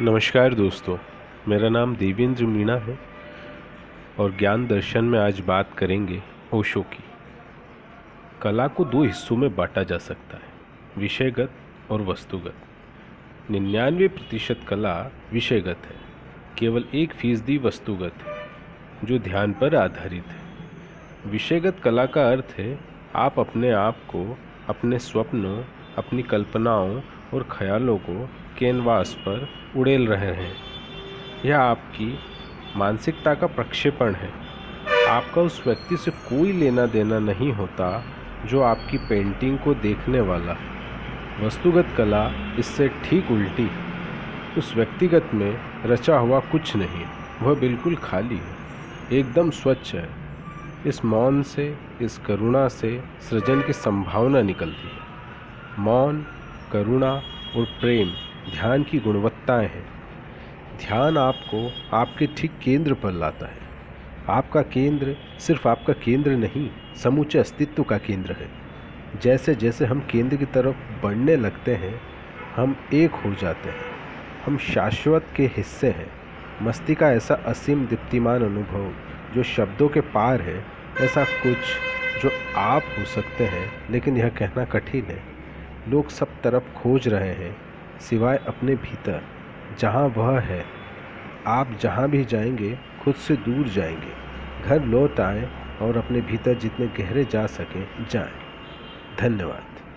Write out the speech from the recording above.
नमस्कार दोस्तों, मेरा नाम देवेंद्र मीणा है और ज्ञान दर्शन में आज बात करेंगे ओशो की। कला को दो हिस्सों में बांटा जा सकता है, विषयगत और वस्तुगत। निन्यानवे प्रतिशत कला विषयगत है, केवल एक फ़ीसदी वस्तुगत है, जो ध्यान पर आधारित है। विषयगत कला का अर्थ है, आप अपने आप को, अपने स्वप्नों, अपनी कल्पनाओं और ख्यालों को कैनवास पर उड़ेल रहे हैं। यह आपकी मानसिकता का प्रक्षेपण है। आपका उस व्यक्ति से कोई लेना देना नहीं होता जो आपकी पेंटिंग को देखने वाला। वस्तुगत कला इससे ठीक उल्टी। उस व्यक्तिगत में रचा हुआ कुछ नहीं, वह बिल्कुल खाली है, एकदम स्वच्छ है। इस मौन से, इस करुणा से सृजन की संभावना निकलती है। मौन, करुणा और प्रेम ध्यान की गुणवत्ताएँ हैं। ध्यान आपको आपके ठीक केंद्र पर लाता है। आपका केंद्र सिर्फ़ आपका केंद्र नहीं, समूचे अस्तित्व का केंद्र है। जैसे जैसे हम केंद्र की तरफ़ बढ़ने लगते हैं, हम एक हो जाते हैं। हम शाश्वत के हिस्से हैं। मस्ती का ऐसा असीम दीप्तिमान अनुभव जो शब्दों के पार है, ऐसा कुछ जो आप हो सकते हैं, लेकिन यह कहना कठिन है। लोग सब तरफ़ खोज रहे हैं। सिवाय अपने भीतर, जहाँ वह है। आप जहाँ भी जाएँगे, खुद से दूर जाएँगे। घर लौट आएँ और अपने भीतर जितने गहरे जा सकें, जाएँ। धन्यवाद।